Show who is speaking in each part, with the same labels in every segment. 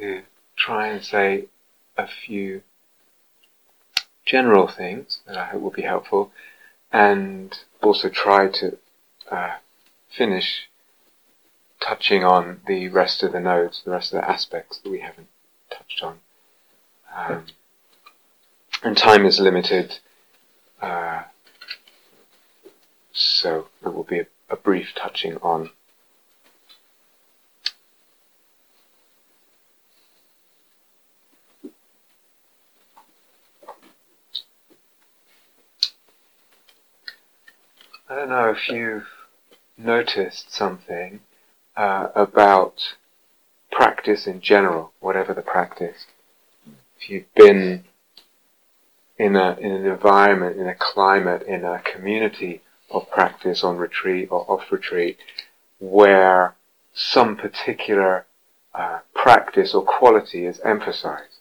Speaker 1: to try and say a few general things that I hope will be helpful, and also try to uh, finish touching on the rest of the nodes, the rest of the aspects that we haven't touched on. Um, and time is limited, uh, so it will be a, a brief touching on I don't know if you've noticed something uh, about practice in general, whatever the practice. If you've been in, a, in an environment, in a climate, in a community of practice on retreat or off retreat, where some particular uh, practice or quality is emphasized.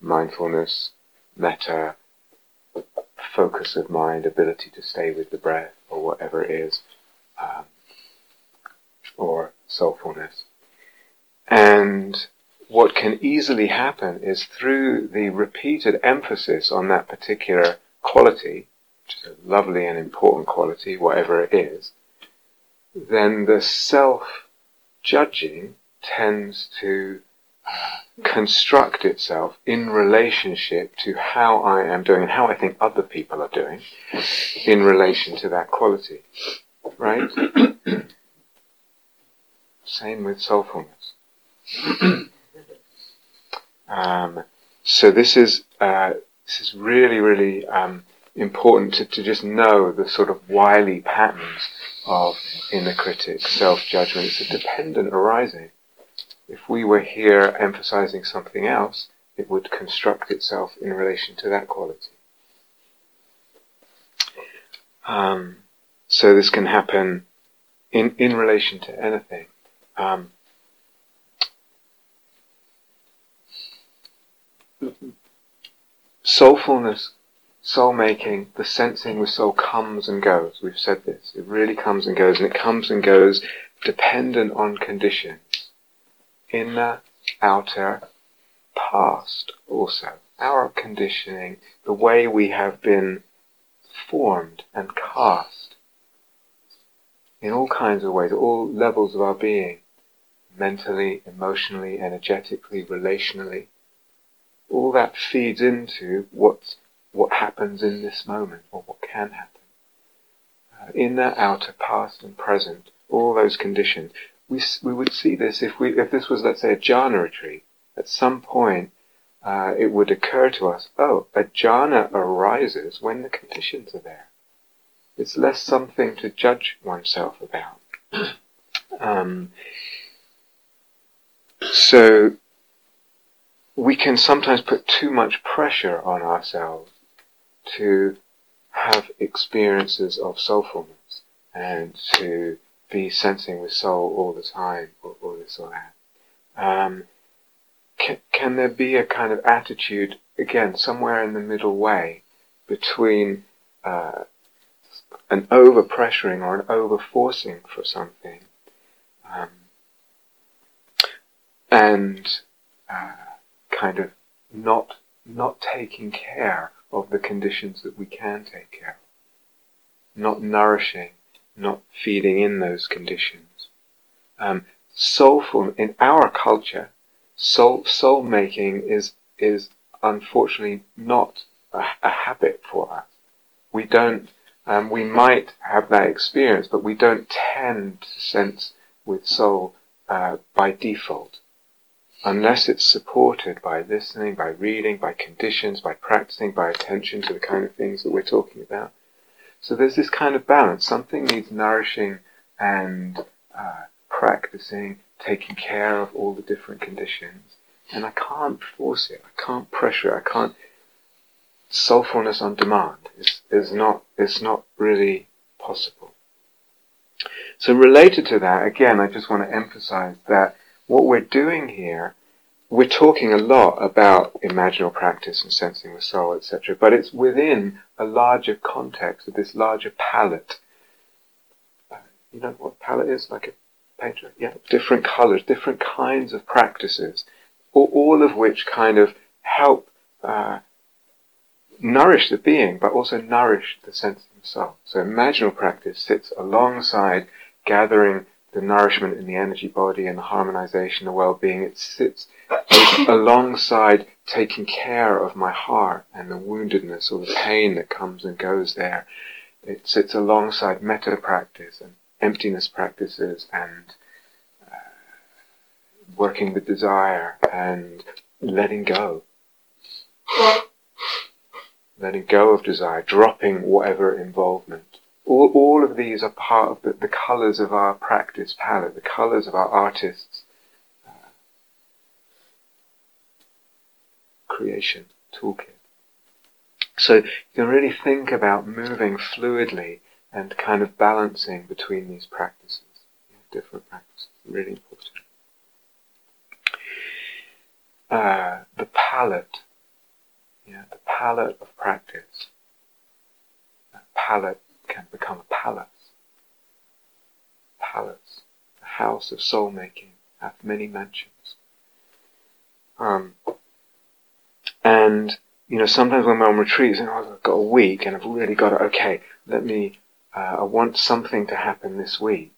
Speaker 1: Mindfulness, metta, focus of mind, ability to stay with the breath, or whatever it is, um, or soulfulness. And what can easily happen is through the repeated emphasis on that particular quality, which is a lovely and important quality, whatever it is, then the self judging tends to construct itself in relationship to how I am doing and how I think other people are doing in relation to that quality. Right? Same with soulfulness. um, so this is uh, this is really really um, important to, to just know the sort of wily patterns of inner critic, self judgment. It's a dependent arising. If we were here emphasizing something else, it would construct itself in relation to that quality. Um, so this can happen in, in relation to anything. Um, soulfulness, soul making, the sensing with soul comes and goes. We've said this. It really comes and goes, and it comes and goes dependent on conditions inner, outer, past also. Our conditioning, the way we have been formed and cast in all kinds of ways, all levels of our being, mentally, emotionally, energetically, relationally, all that feeds into what what happens in this moment or what can happen. Uh, inner, outer, past and present, all those conditions we, we would see this if we if this was let's say a jhana retreat. At some point, uh, it would occur to us, oh, a jhana arises when the conditions are there. It's less something to judge oneself about. um, so we can sometimes put too much pressure on ourselves to have experiences of soulfulness and to be sensing with soul all the time, or, or this or that. Um, can, can there be a kind of attitude, again, somewhere in the middle way between uh, an over pressuring or an over forcing for something um, and uh, kind of not not taking care of the conditions that we can take care of, not nourishing not feeding in those conditions. Um, soulful in our culture, soul soul making is is unfortunately not a, a habit for us. We don't. Um, we might have that experience, but we don't tend to sense with soul uh, by default, unless it's supported by listening, by reading, by conditions, by practicing, by attention to the kind of things that we're talking about. So there's this kind of balance. Something needs nourishing and uh, practicing, taking care of all the different conditions. And I can't force it. I can't pressure it. I can't. Soulfulness on demand is, is not, is not really possible. So related to that, again, I just want to emphasize that what we're doing here we're talking a lot about imaginal practice and sensing the soul, etc., but it's within a larger context of this larger palette. Uh, you know what palette is? Like a painter? Yeah, different colors, different kinds of practices all of which kind of help uh, nourish the being, but also nourish the sense of the soul. So imaginal practice sits alongside gathering the nourishment in the energy body and the harmonization, the well-being. It sits alongside taking care of my heart and the woundedness or the pain that comes and goes there. It sits alongside metta practice and emptiness practices and uh, working with desire and letting go. letting go of desire, dropping whatever involvement. All, all of these are part of the, the colours of our practice palette, the colours of our artists' uh, creation toolkit. So you can really think about moving fluidly and kind of balancing between these practices, different practices, really important. Uh, the palette, yeah, the palette of practice. That palette can become a palace. Palace, the house of soul making, hath many mansions. Um, and you know, sometimes when we're on retreats, and I've got a week, and I've really got to, okay, let me, uh, I want something to happen this week.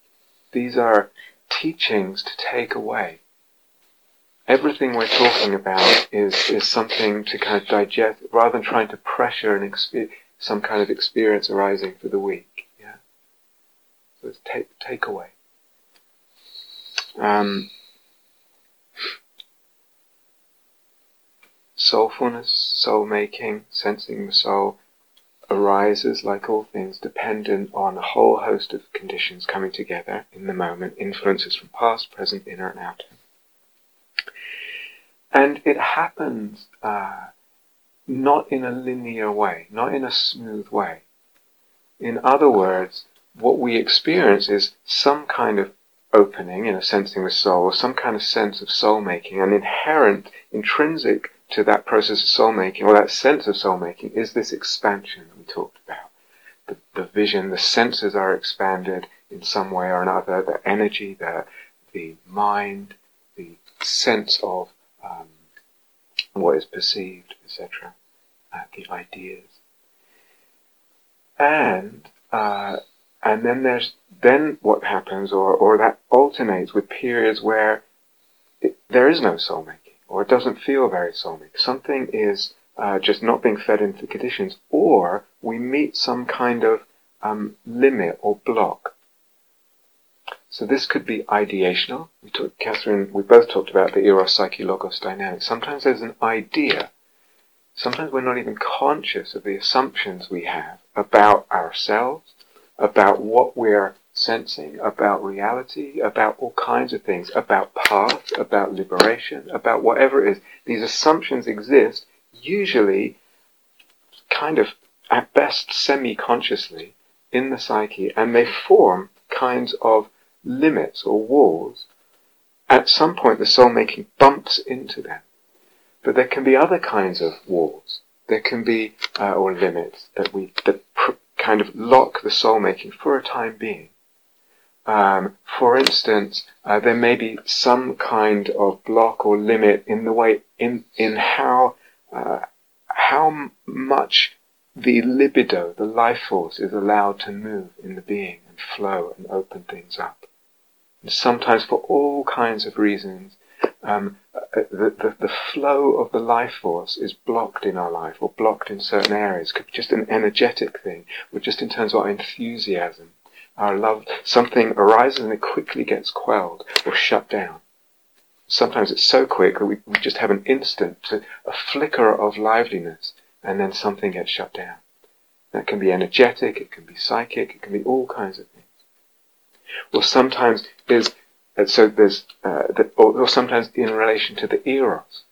Speaker 1: These are teachings to take away. Everything we're talking about is, is something to kind of digest, rather than trying to pressure an exp- some kind of experience arising for the week. Yeah. So it's take, take away. Um, Soulfulness, soul making, sensing the soul arises, like all things, dependent on a whole host of conditions coming together in the moment, influences from past, present, inner, and outer. And it happens uh, not in a linear way, not in a smooth way. In other words, what we experience is some kind of opening in a sensing the soul, or some kind of sense of soul making, an inherent, intrinsic to that process of soul making, or that sense of soul making, is this expansion that we talked about. The, the vision, the senses are expanded in some way or another, the energy, the, the mind, the sense of um, what is perceived, etc., uh, the ideas. And uh, and then there's then what happens, or or that alternates with periods where it, there is no soul making or it doesn't feel very soulmate. Something is uh, just not being fed into the conditions, or we meet some kind of um, limit or block. So this could be ideational. We talked, Catherine, we both talked about the eros psyche logos dynamic. Sometimes there's an idea. Sometimes we're not even conscious of the assumptions we have about ourselves, about what we're sensing, about reality, about all kinds of things, about path, about liberation, about whatever it is. These assumptions exist, usually kind of at best semi-consciously in the psyche, and they form kinds of limits or walls. At some point the soul making bumps into them. But there can be other kinds of walls. There can be, uh, or limits that we, that pr- kind of lock the soul making for a time being. Um, for instance, uh, there may be some kind of block or limit in the way in in how uh, how much the libido, the life force, is allowed to move in the being and flow and open things up. And sometimes, for all kinds of reasons, um, uh, the, the, the flow of the life force is blocked in our life or blocked in certain areas. Could be just an energetic thing, or just in terms of our enthusiasm our love, something arises and it quickly gets quelled or shut down. Sometimes it's so quick that we, we just have an instant, to, a flicker of liveliness, and then something gets shut down. That can be energetic, it can be psychic, it can be all kinds of things. Or sometimes there's, uh, so there's, uh, the, or, or sometimes in relation to the eros,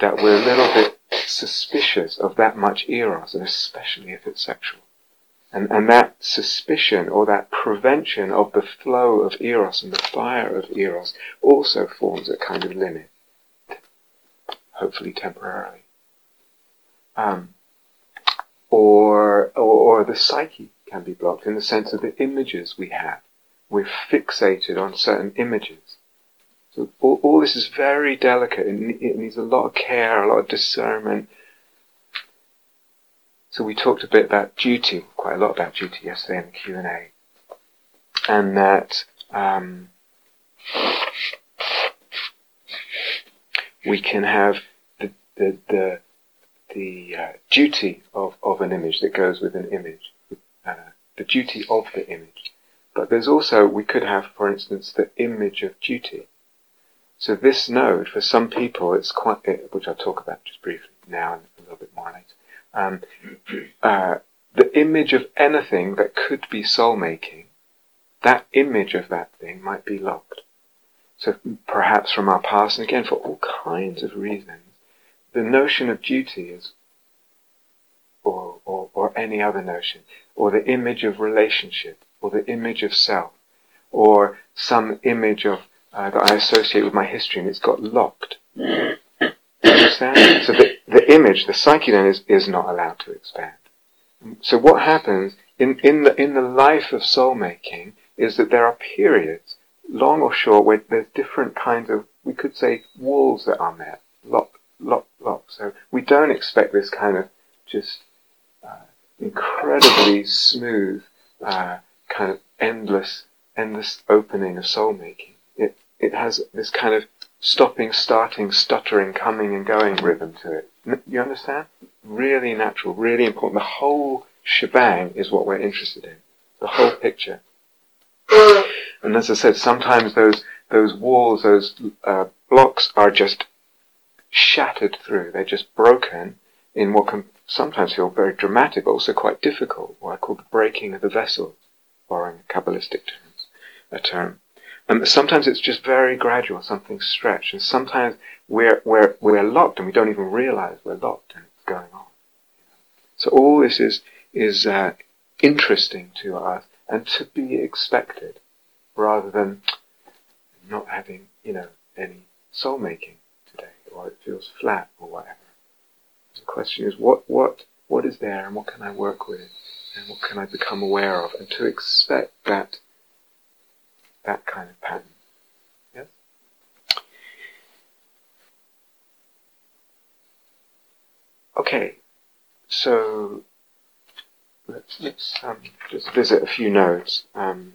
Speaker 1: that we're a little bit suspicious of that much eros, and especially if it's sexual. And, and that suspicion or that prevention of the flow of eros and the fire of eros also forms a kind of limit, hopefully temporarily. Um, or, or, or the psyche can be blocked in the sense of the images we have. We're fixated on certain images. So all, all this is very delicate and it needs a lot of care, a lot of discernment. So we talked a bit about duty, quite a lot about duty yesterday in the Q and A, and that um, we can have the the the, the uh, duty of, of an image that goes with an image, uh, the duty of the image. But there's also we could have, for instance, the image of duty. So this node, for some people, it's quite, which I'll talk about just briefly now and a little bit more later. Um, uh, the image of anything that could be soul making, that image of that thing might be locked. So perhaps from our past, and again for all kinds of reasons, the notion of duty is, or, or, or any other notion, or the image of relationship, or the image of self, or some image of uh, that I associate with my history, and it's got locked. understand? So the, the image, the psyche then is, is not allowed to expand. So what happens in, in the in the life of soul making is that there are periods, long or short, where there's different kinds of we could say walls that are met, lock, lock, lock. So we don't expect this kind of just uh, incredibly smooth, uh, kind of endless, endless opening of soul making. It it has this kind of stopping, starting, stuttering, coming and going rhythm to it. You understand? Really natural, really important. The whole shebang is what we're interested in. The whole picture. And as I said, sometimes those those walls, those uh, blocks are just shattered through. They're just broken in what can sometimes feel very dramatic, but also quite difficult. What I call the breaking of the vessel, borrowing a Kabbalistic terms, a term. And sometimes it's just very gradual, something stretched, and sometimes we're, we're, we're locked and we don't even realize we're locked and it's going on. So all this is, is uh, interesting to us and to be expected rather than not having, you know, any soul making today or it feels flat or whatever. The question is what, what, what is there and what can I work with and what can I become aware of and to expect that that kind of pattern. Okay, so let's, let's um, just visit a few nodes. Um,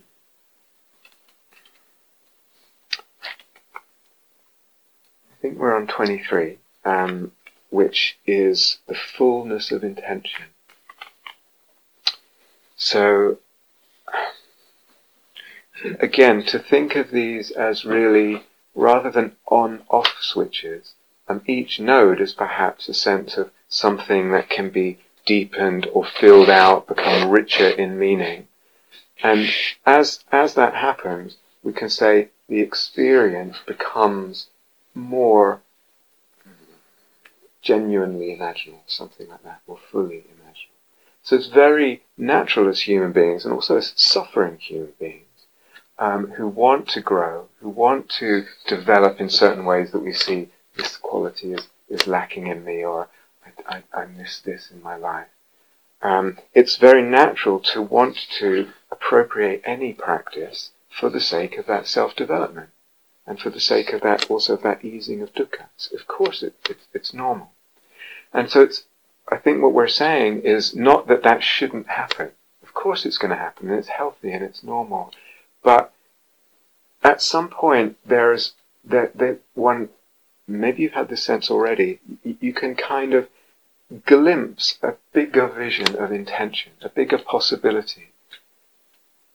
Speaker 1: I think we're on 23, um, which is the fullness of intention. So again, to think of these as really, rather than on-off switches, um, each node is perhaps a sense of something that can be deepened or filled out, become richer in meaning. And as, as that happens, we can say the experience becomes more genuinely imaginal, something like that, or fully imaginal. So it's very natural as human beings, and also as suffering human beings, um, who want to grow, who want to develop in certain ways that we see this quality is, is lacking in me or I, I, miss this in my life. Um, it's very natural to want to appropriate any practice for the sake of that self-development and for the sake of that also of that easing of dukkha. Of course, it, it, it's normal. And so it's, I think what we're saying is not that that shouldn't happen. Of course it's going to happen and it's healthy and it's normal. But at some point, there's that that one. Maybe you've had this sense already. You can kind of glimpse a bigger vision of intention, a bigger possibility.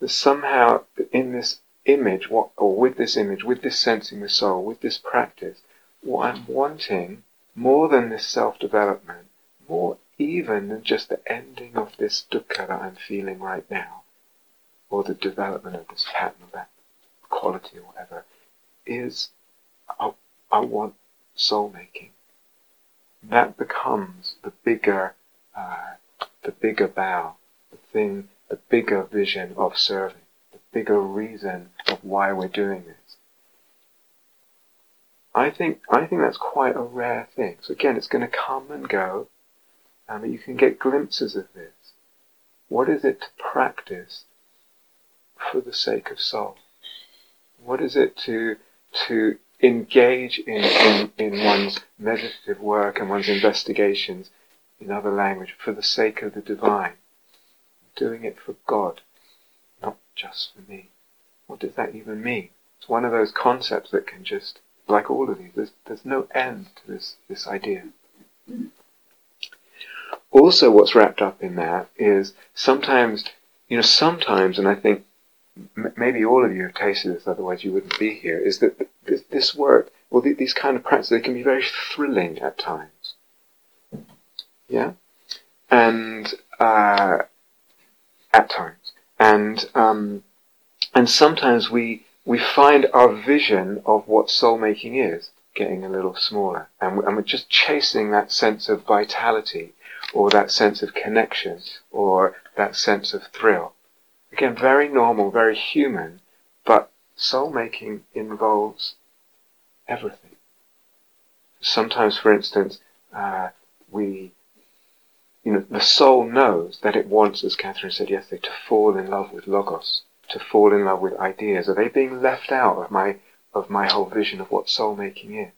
Speaker 1: That somehow in this image, what, or with this image, with this sensing the soul, with this practice, what I'm wanting more than this self-development, more even than just the ending of this dukkha that I'm feeling right now, or the development of this pattern of that quality or whatever, is I, I want soul making. That becomes the bigger, uh, the bigger bow, the thing, the bigger vision of serving, the bigger reason of why we're doing this. I think I think that's quite a rare thing. So again, it's going to come and go, um, you can get glimpses of this. What is it to practice for the sake of soul? What is it to to engage in, in, in one's meditative work and one's investigations in other language for the sake of the divine. Doing it for God, not just for me. What does that even mean? It's one of those concepts that can just, like all of these, there's, there's no end to this, this idea. Also, what's wrapped up in that is sometimes, you know, sometimes, and I think maybe all of you have tasted this, otherwise you wouldn't be here, is that this, this work, well, these kind of practices, they can be very thrilling at times. Yeah? And, uh, at times. And, um, and sometimes we, we find our vision of what soul making is getting a little smaller. And, and we're just chasing that sense of vitality or that sense of connection or that sense of thrill. Again, very normal, very human, but soul making involves everything. Sometimes, for instance, uh, we, you know, the soul knows that it wants, as Catherine said yesterday, to fall in love with logos, to fall in love with ideas. Are they being left out of my of my whole vision of what soul making is?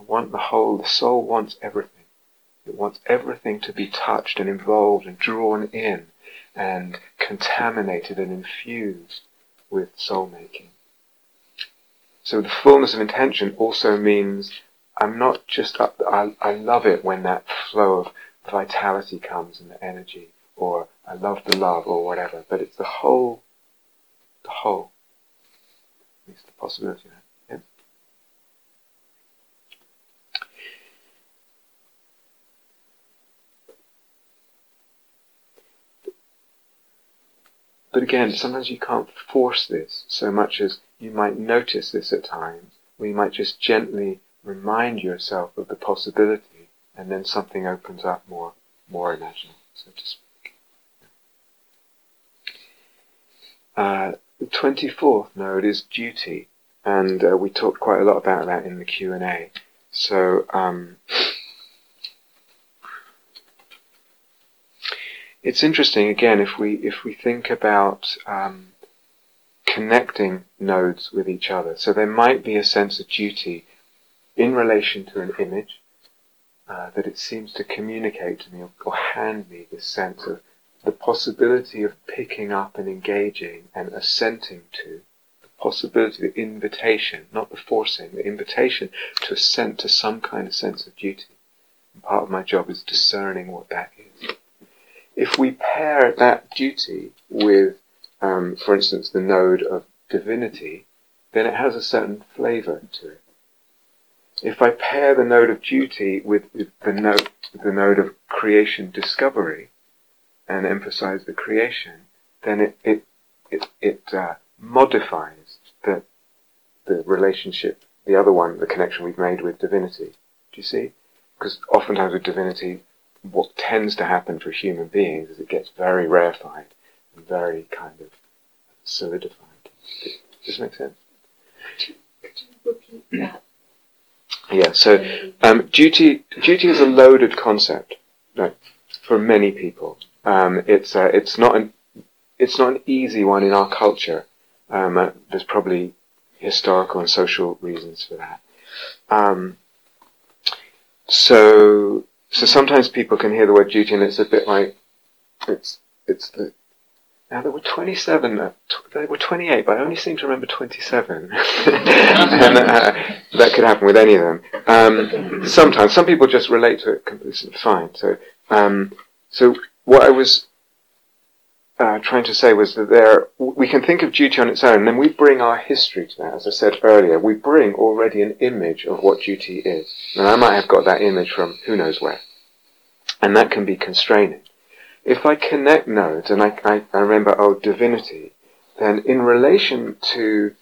Speaker 1: I want the whole. The soul wants everything. It wants everything to be touched and involved and drawn in and contaminated and infused with soul making. So the fullness of intention also means I'm not just up, I, I love it when that flow of vitality comes and the energy, or I love the love, or whatever, but it's the whole, the whole. It's the possibility. Yeah. But again, sometimes you can't force this so much as you might notice this at times, where you might just gently remind yourself of the possibility, and then something opens up more, more imaginal, so to speak. Uh, the 24th node is duty, and uh, we talked quite a lot about that in the Q&A. So, um, it's interesting again if we if we think about um, connecting nodes with each other. So there might be a sense of duty in relation to an image uh, that it seems to communicate to me or, or hand me this sense of the possibility of picking up and engaging and assenting to the possibility, the invitation, not the forcing, the invitation to assent to some kind of sense of duty. And part of my job is discerning what that. If we pair that duty with um, for instance, the node of divinity, then it has a certain flavor to it. If I pair the node of duty with the node, the node of creation discovery, and emphasize the creation, then it it it, it uh, modifies the the relationship, the other one, the connection we've made with divinity. Do you see? Because oftentimes with divinity, what tends to happen for human beings is it gets very rarefied and very kind of solidified. Does this make sense?
Speaker 2: Could you, repeat that?
Speaker 1: Yeah, so um, duty duty is a loaded concept, right, for many people. Um, it's uh, it's not an it's not an easy one in our culture. Um, uh, there's probably historical and social reasons for that. Um, so so sometimes people can hear the word duty and it's a bit like it's it's the now there were 27, uh, tw- there were 28, but I only seem to remember 27. and uh, that could happen with any of them. Um, sometimes, some people just relate to it completely fine. So, um, so what I was uh, trying to say was that there, we can think of duty on its own, and then we bring our history to that. As I said earlier, we bring already an image of what duty is. And I might have got that image from who knows where. And that can be constraining if I connect nodes and I, I, I remember, oh, divinity, then in relation to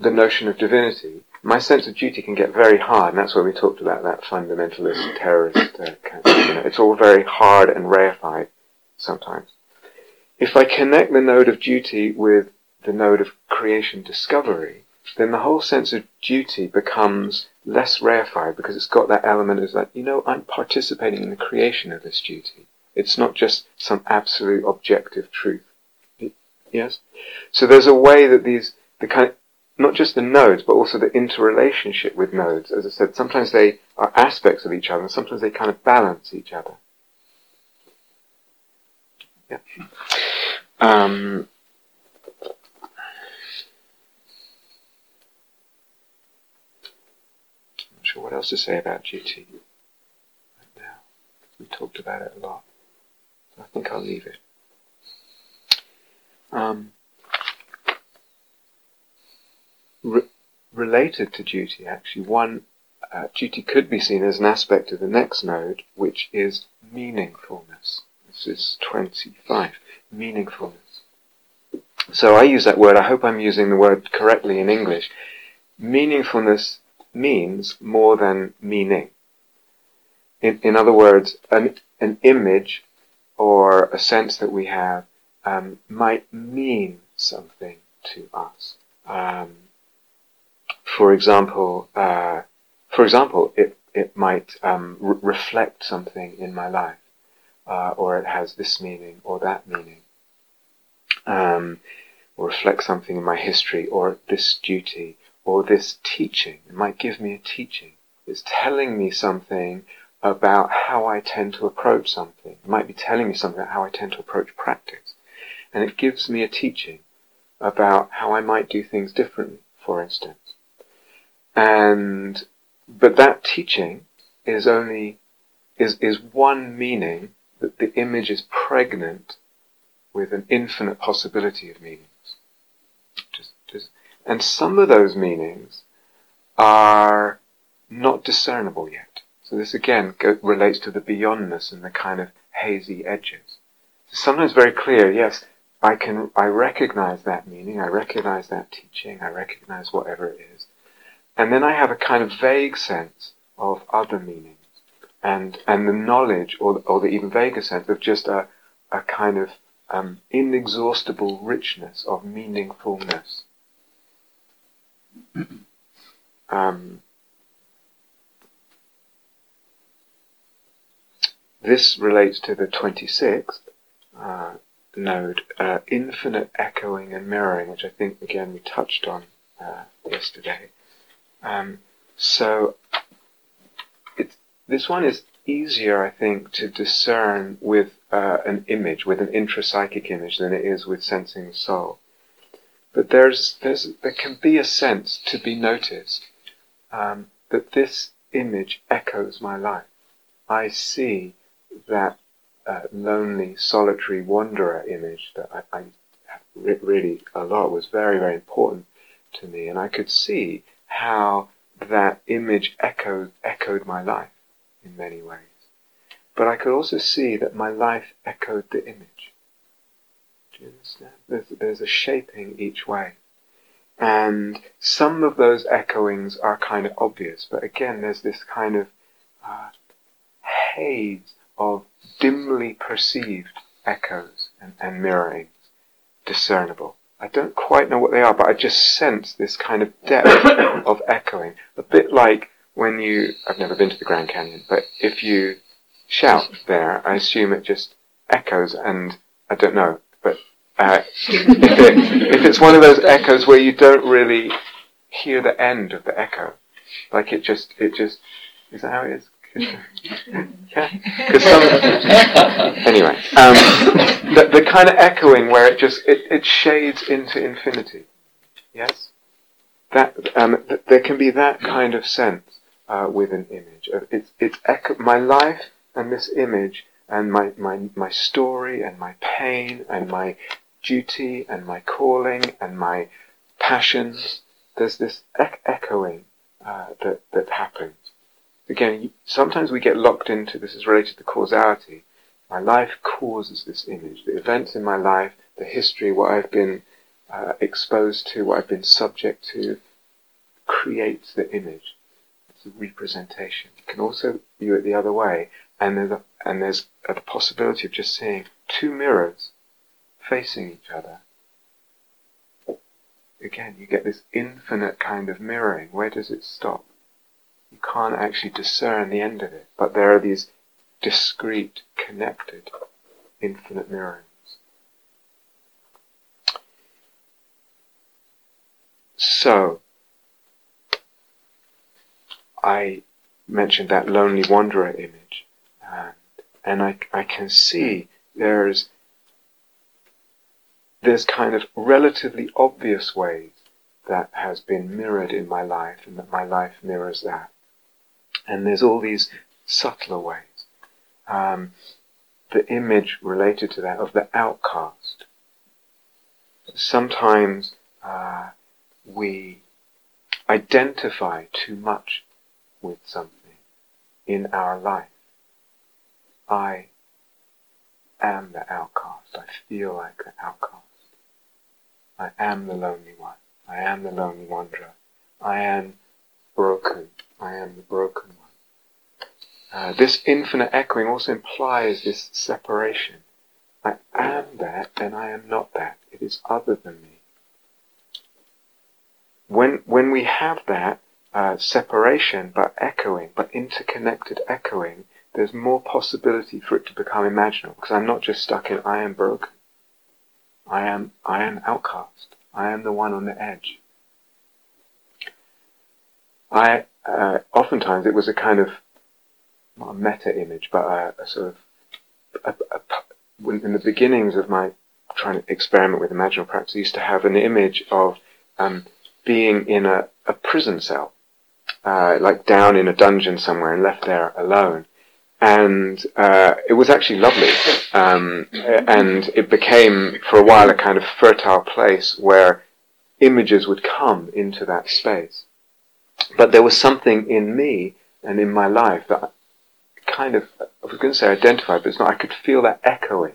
Speaker 1: the notion of divinity, my sense of duty can get very hard, and that's where we talked about that fundamentalist terrorist uh, kind of, you know, it's all very hard and rarefied sometimes. If I connect the node of duty with the node of creation discovery, then the whole sense of duty becomes less rarefied because it's got that element of like, you know, I'm participating in the creation of this duty. It's not just some absolute objective truth. Yes? So there's a way that these, the kind not just the nodes, but also the interrelationship with nodes. As I said, sometimes they are aspects of each other, and sometimes they kind of balance each other. Yeah. Um, not sure what else to say about duty right now. We talked about it a lot. So I think I'll leave it. Um, re- related to duty, actually, one uh, duty could be seen as an aspect of the next node, which is meaningfulness. This is 25. Meaningfulness. So I use that word, I hope I'm using the word correctly in English. Meaningfulness means more than meaning. In, in other words, an, an image or a sense that we have um, might mean something to us. Um, for example, uh, for example, it it might um, re- reflect something in my life, uh, or it has this meaning or that meaning, um, or reflect something in my history, or this duty, or this teaching. It might give me a teaching. It's telling me something about how I tend to approach something. It might be telling me something about how I tend to approach practice, and it gives me a teaching about how I might do things differently, for instance. And, but that teaching is only, is, is one meaning that the image is pregnant with an infinite possibility of meanings. Just, just, and some of those meanings are not discernible yet. So this again go, relates to the beyondness and the kind of hazy edges. So Sometimes very clear, yes, I can, I recognize that meaning, I recognize that teaching, I recognize whatever it is. And then I have a kind of vague sense of other meanings and, and the knowledge or, or the even vaguer sense of just a, a kind of um, inexhaustible richness of meaningfulness. Um, this relates to the 26th uh, node, uh, infinite echoing and mirroring, which I think again we touched on uh, yesterday. Um, so this one is easier, I think, to discern with uh, an image, with an intrapsychic image, than it is with sensing the soul. But there's, there's, there can be a sense to be noticed um, that this image echoes my life. I see that uh, lonely, solitary wanderer image that I, I really a lot was very, very important to me, and I could see how that image echoed echoed my life in many ways. But I could also see that my life echoed the image. Do you understand? There's, there's a shaping each way. And some of those echoings are kind of obvious, but again, there's this kind of uh, haze of dimly perceived echoes and, and mirrorings discernible. I don't quite know what they are, but I just sense this kind of depth of echoing. A bit like when you, I've never been to the Grand Canyon, but if you shout there, I assume it just echoes and I don't know, but uh, if, it, if it's one of those echoes where you don't really hear the end of the echo, like it just, it just, is that how it is? yeah. Some, anyway, um, the, the kind of echoing where it just it, it shades into infinity. Yes, that um, th- there can be that kind of sense uh, with an image. It's it's echo- my life and this image and my, my my story and my pain and my duty and my calling and my passions. There's this echoing uh, that that happens again, sometimes we get locked into this is related to causality. My life causes this image. The events in my life, the history, what I've been uh, exposed to, what I've been subject to, creates the image. Representation. You can also view it the other way, and there's a, and there's a, possibility of just seeing two mirrors facing each other. Again, you get this infinite kind of mirroring. Where does it stop? you can't actually discern the end of it. But there are these discrete, connected, infinite mirrors. so, I mentioned that lonely wanderer image, and, and I, I can see there's there's kind of relatively obvious ways that has been mirrored in my life and that my life mirrors that. And there's all these subtler ways. Um, the image related to that of the outcast. Sometimes uh, we identify too much with something in our life. I am the outcast. I feel like the outcast. I am the lonely one. I am the lonely wanderer. I am broken. I am the broken one. Uh, this infinite echoing also implies this separation. I am that and I am not that. It is other than me. When, when we have that uh, separation but echoing, but interconnected echoing, there's more possibility for it to become imaginal because I'm not just stuck in I am. I am, I am outcast. I am the one on the edge. I, uh, oftentimes it was a kind of, not a meta image, but a, a sort of, a, a, in the beginnings of my trying to experiment with imaginal practice, I used to have an image of um, being in a, a prison cell, uh, like down in a dungeon somewhere and left there alone and uh, it was actually lovely. Um, and it became, for a while, a kind of fertile place where images would come into that space. But there was something in me and in my life that kind of, I was going to say identified, but it's not. I could feel that echoing.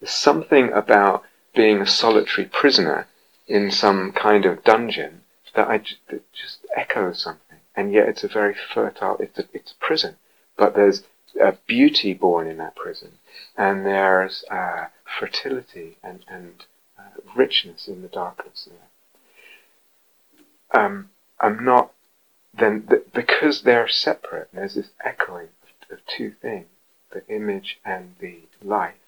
Speaker 1: There's something about being a solitary prisoner in some kind of dungeon that I that just echoes something. And yet it's a very fertile, it's a, it's a prison. But there's a beauty born in that prison, and there's uh, fertility and, and uh, richness in the darkness there. Um, I'm not then th- because they're separate. There's this echoing of, of two things: the image and the life.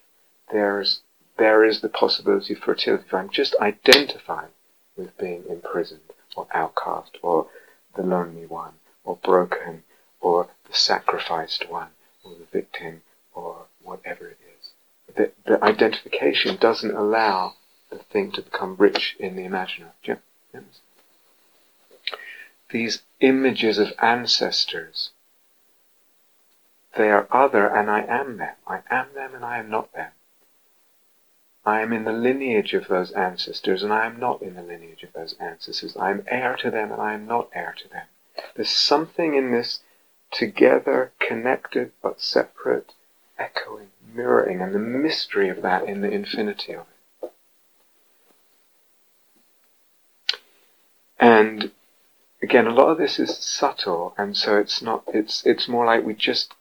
Speaker 1: There's there is the possibility of fertility. If I'm just identified with being imprisoned or outcast or the lonely one or broken or the sacrificed one or the victim or whatever it is. The, the identification doesn't allow the thing to become rich in the imaginary. These images of ancestors, they are other and I am them. I am them and I am not them. I am in the lineage of those ancestors and I am not in the lineage of those ancestors. I am heir to them and I am not heir to them. There's something in this together, connected but separate, echoing, mirroring, and the mystery of that in the infinity of it. And again, a lot of this is subtle, and so it's not, it's, it's more like we just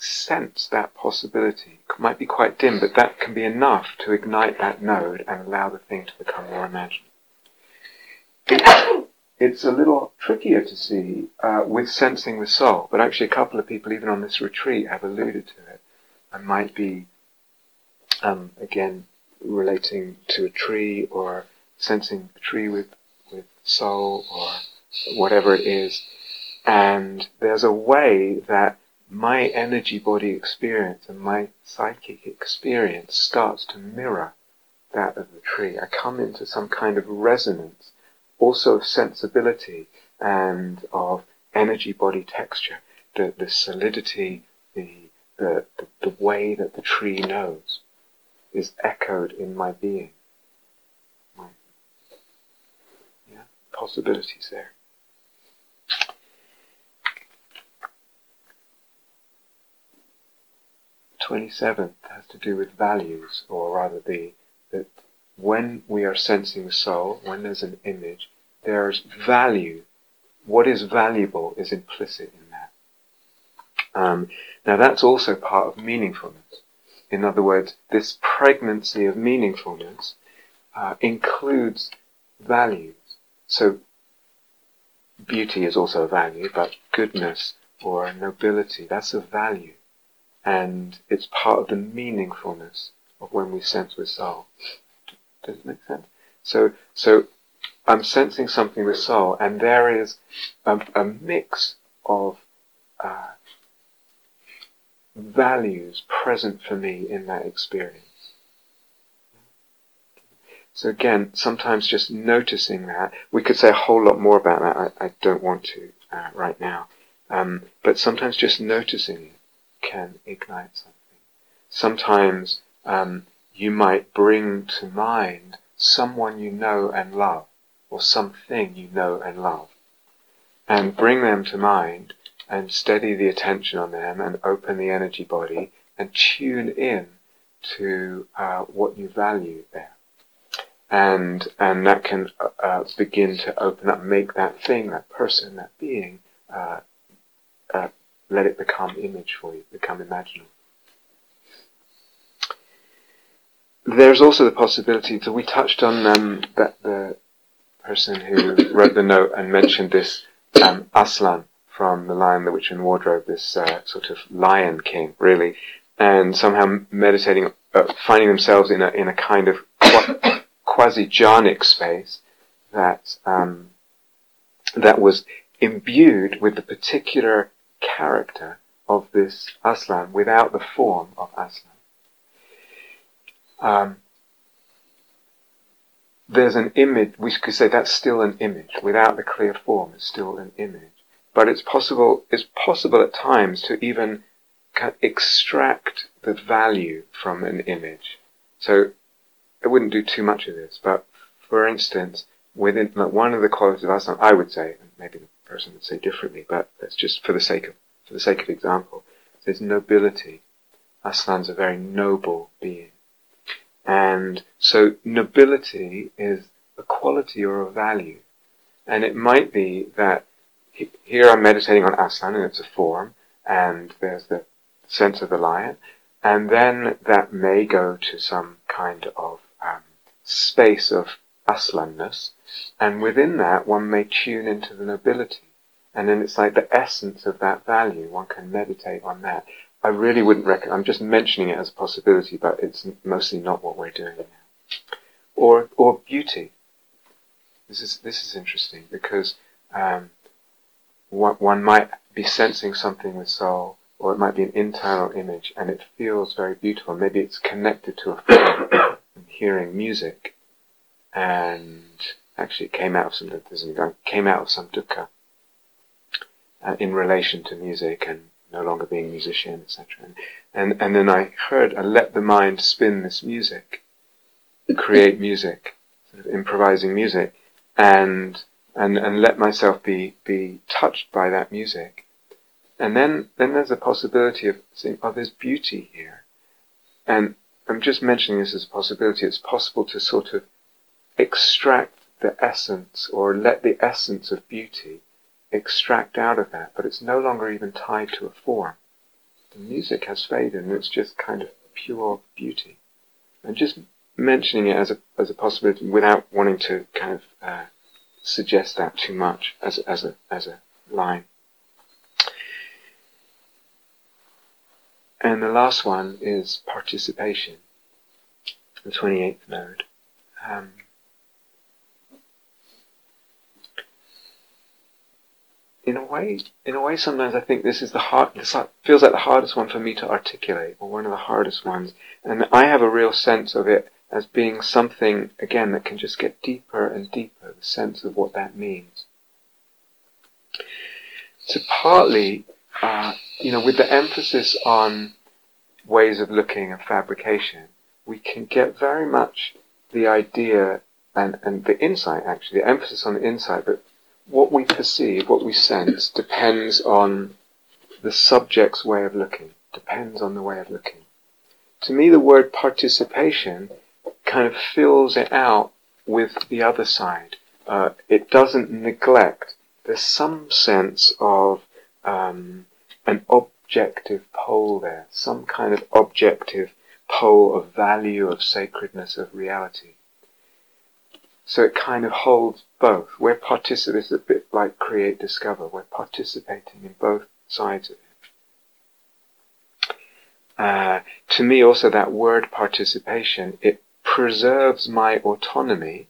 Speaker 1: sense that possibility. It might be quite dim, but that can be enough to ignite that node and allow the thing to become more imagined it's a little trickier to see uh, with sensing the soul, but actually a couple of people, even on this retreat, have alluded to it and might be, um, again, relating to a tree or sensing a tree with, with soul or whatever it is. And there's a way that my energy body experience and my psychic experience starts to mirror that of the tree. I come into some kind of resonance also of sensibility and of energy body texture, the, the solidity, the, the, the, way that the tree knows is echoed in my being. My, yeah, possibilities there. Twenty seventh has to do with values, or rather the, that when we are sensing soul, when there's an image, there's value. What is valuable is implicit in that. Um, now that's also part of meaningfulness. In other words, this pregnancy of meaningfulness uh, includes values. So beauty is also a value, but goodness or nobility, that's a value. And it's part of the meaningfulness of when we sense with soul. Does it make sense? So, so I'm sensing something with soul, and there is a, a mix of uh, values present for me in that experience. So again, sometimes just noticing that, we could say a whole lot more about that. I, I don't want to uh, right now. Um, but sometimes just noticing it can ignite something. Sometimes um, you might bring to mind someone you know and love, or something you know and love, and bring them to mind and steady the attention on them and open the energy body and tune in to uh, what you value there. And, and that can uh, uh begin to open up, make that thing, that person, that being, uh, uh, let it become image for you, become imaginal. There's also the possibility that we touched on um, that the person who wrote the note and mentioned this um, Aslan from The Lion, the Witch, and Wardrobe, this uh, sort of lion king, really, and somehow meditating, uh, finding themselves in a in a kind of quasi jhanic space that um, that was imbued with the particular character of this Aslan without the form of Aslan. Um, there's an image, we could say that's still an image, without the clear form, it's still an image. But it's possible, it's possible at times to even extract the value from an image. So I wouldn't do too much of this, but for instance, within like one of the qualities of Aslan, I would say, maybe person would say differently, but that's just for the sake of for the sake of example, there's nobility. Aslan's a very noble being. And so nobility is a quality or a value. And it might be that here I'm meditating on Aslan and it's a form, and there's the sense of the lion, and then that may go to some kind of um, space of Aslanness, and within that one may tune into the nobility. And then it's like the essence of that value, one can meditate on that. I really wouldn't recommend, I'm just mentioning it as a possibility, but it's mostly not what we're doing now. Or, or beauty. This is, this is interesting because, um, one, one might be sensing something with soul, or it might be an internal image, and it feels very beautiful. Maybe it's connected to a feeling. hearing music, and actually it came out of some, came out of some dukkha uh, in relation to music and no longer being a musician, etc. And, and, and then I heard, I let the mind spin this music, create music, sort of improvising music, and, and, and let myself be, be touched by that music. And then, then there's a possibility of saying, oh, there's beauty here. And I'm just mentioning this as a possibility. It's possible to sort of extract the essence or let the essence of beauty extract out of that, but it's no longer even tied to a form. The music has faded and it's just kind of pure beauty. And just mentioning it as a, as a possibility without wanting to kind of uh, suggest that too much as, as, a, as a line. And the last one is participation, the 28th node. Um, in a way, in a way, sometimes I think this is the hard. This feels like the hardest one for me to articulate, or one of the hardest ones. And I have a real sense of it as being something again that can just get deeper and deeper. The sense of what that means. So partly, uh, you know, with the emphasis on ways of looking and fabrication, we can get very much the idea and, and the insight actually, the emphasis on the insight, but what we perceive, what we sense, depends on the subject's way of looking, depends on the way of looking. To me, the word participation kind of fills it out with the other side. Uh, it doesn't neglect. There's some sense of um, an objective pole there, some kind of objective pole of value, of sacredness, of reality. So it kind of holds both. We're participating, it's a bit like create, discover. We're participating in both sides of it. Uh, to me also that word participation, it preserves my autonomy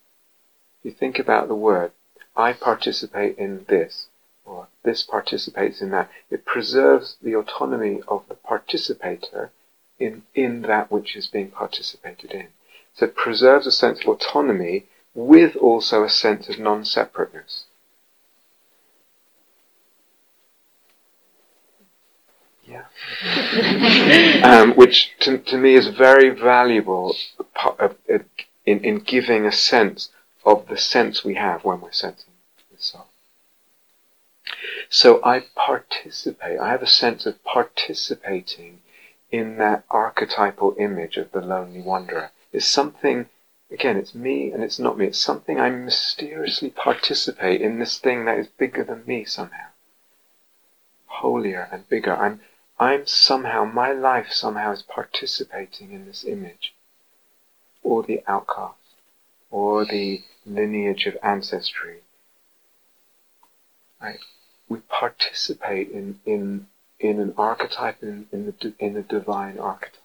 Speaker 1: If you think about the word, I participate in this, or this participates in that, it preserves the autonomy of the participator in, in that which is being participated in. So it preserves a sense of autonomy with also a sense of non-separateness. Yeah. um, which to, to me is very valuable in, in giving a sense of the sense we have when we're sensing the soul. So I participate, I have a sense of participating in that archetypal image of the lonely wanderer. It's something, again, it's me and it's not me. It's something I mysteriously participate in this thing that is bigger than me somehow. Holier and bigger. I'm, I'm somehow, my life somehow is participating in this image. Or the outcast. Or the lineage of ancestry. Right? We participate in, in, in an archetype, in, in, the, in divine archetype.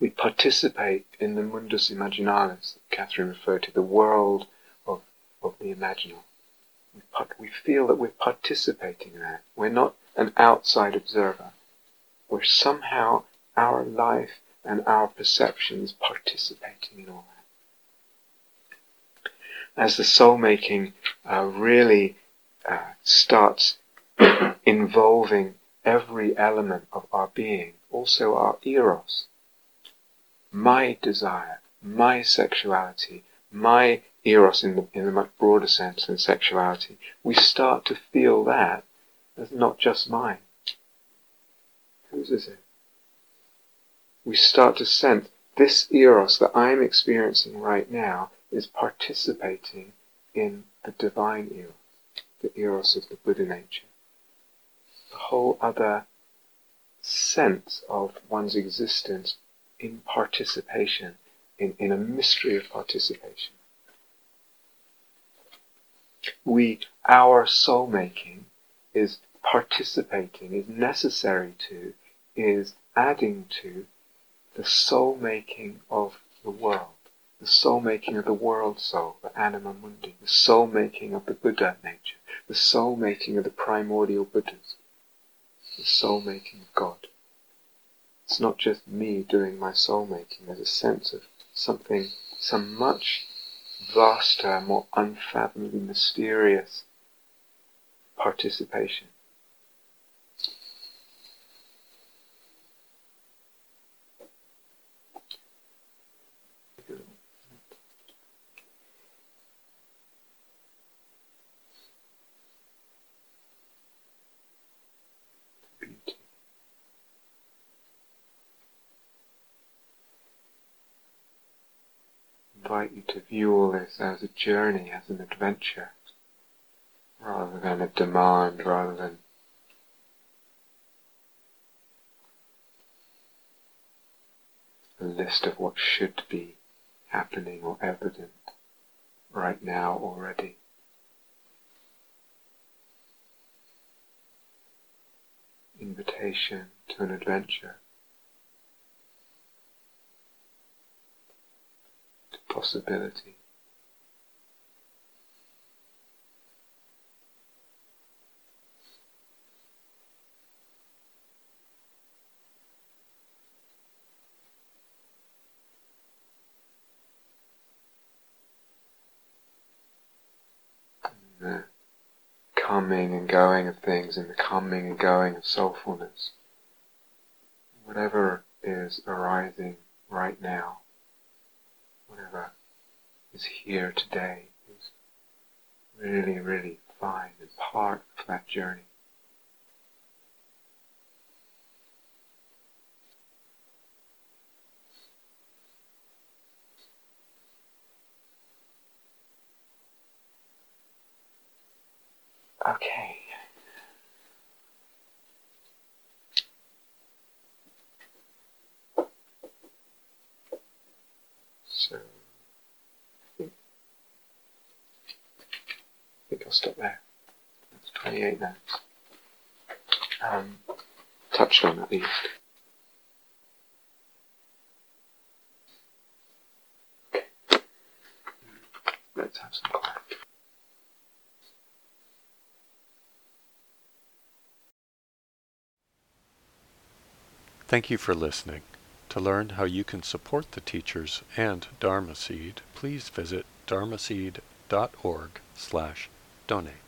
Speaker 1: We participate in the mundus imaginalis that Catherine referred to, the world of, of the imaginal. We, we feel that we're participating in that. We're not an outside observer. We're somehow our life and our perceptions participating in all that. As the soul making uh, really uh, starts involving every element of our being, also our eros, my desire, my sexuality, my eros in the, in the much broader sense than sexuality, we start to feel that as not just mine. Whose is it? we start to sense this eros that I'm experiencing right now is participating in the divine eros, the eros of the Buddha nature. The whole other sense of one's existence in participation, in, in a mystery of participation. We, our soul making is participating, is necessary to, is adding to the soul making of the world, the soul making of the world soul, the anima mundi, the soul making of the Buddha nature, the soul making of the primordial Buddhas, the soul making of God. It's not just me doing my soul making, there's a sense of something, some much vaster, more unfathomably mysterious participation. Invite you to view all this as a journey, as an adventure, rather than a demand, rather than a list of what should be happening or evident right now already. Invitation to an adventure. Possibility. the coming and going of things and the coming and going of soulfulness. Whatever is arising right now is here today is really, really fine and part of that journey. Okay. think I'll stop there. That's 28 now. Um, touched on at least. Let's have some quiet.
Speaker 3: Thank you for listening. To learn how you can support the teachers and Dharma Seed, please visit dharmaseed.org slash donate.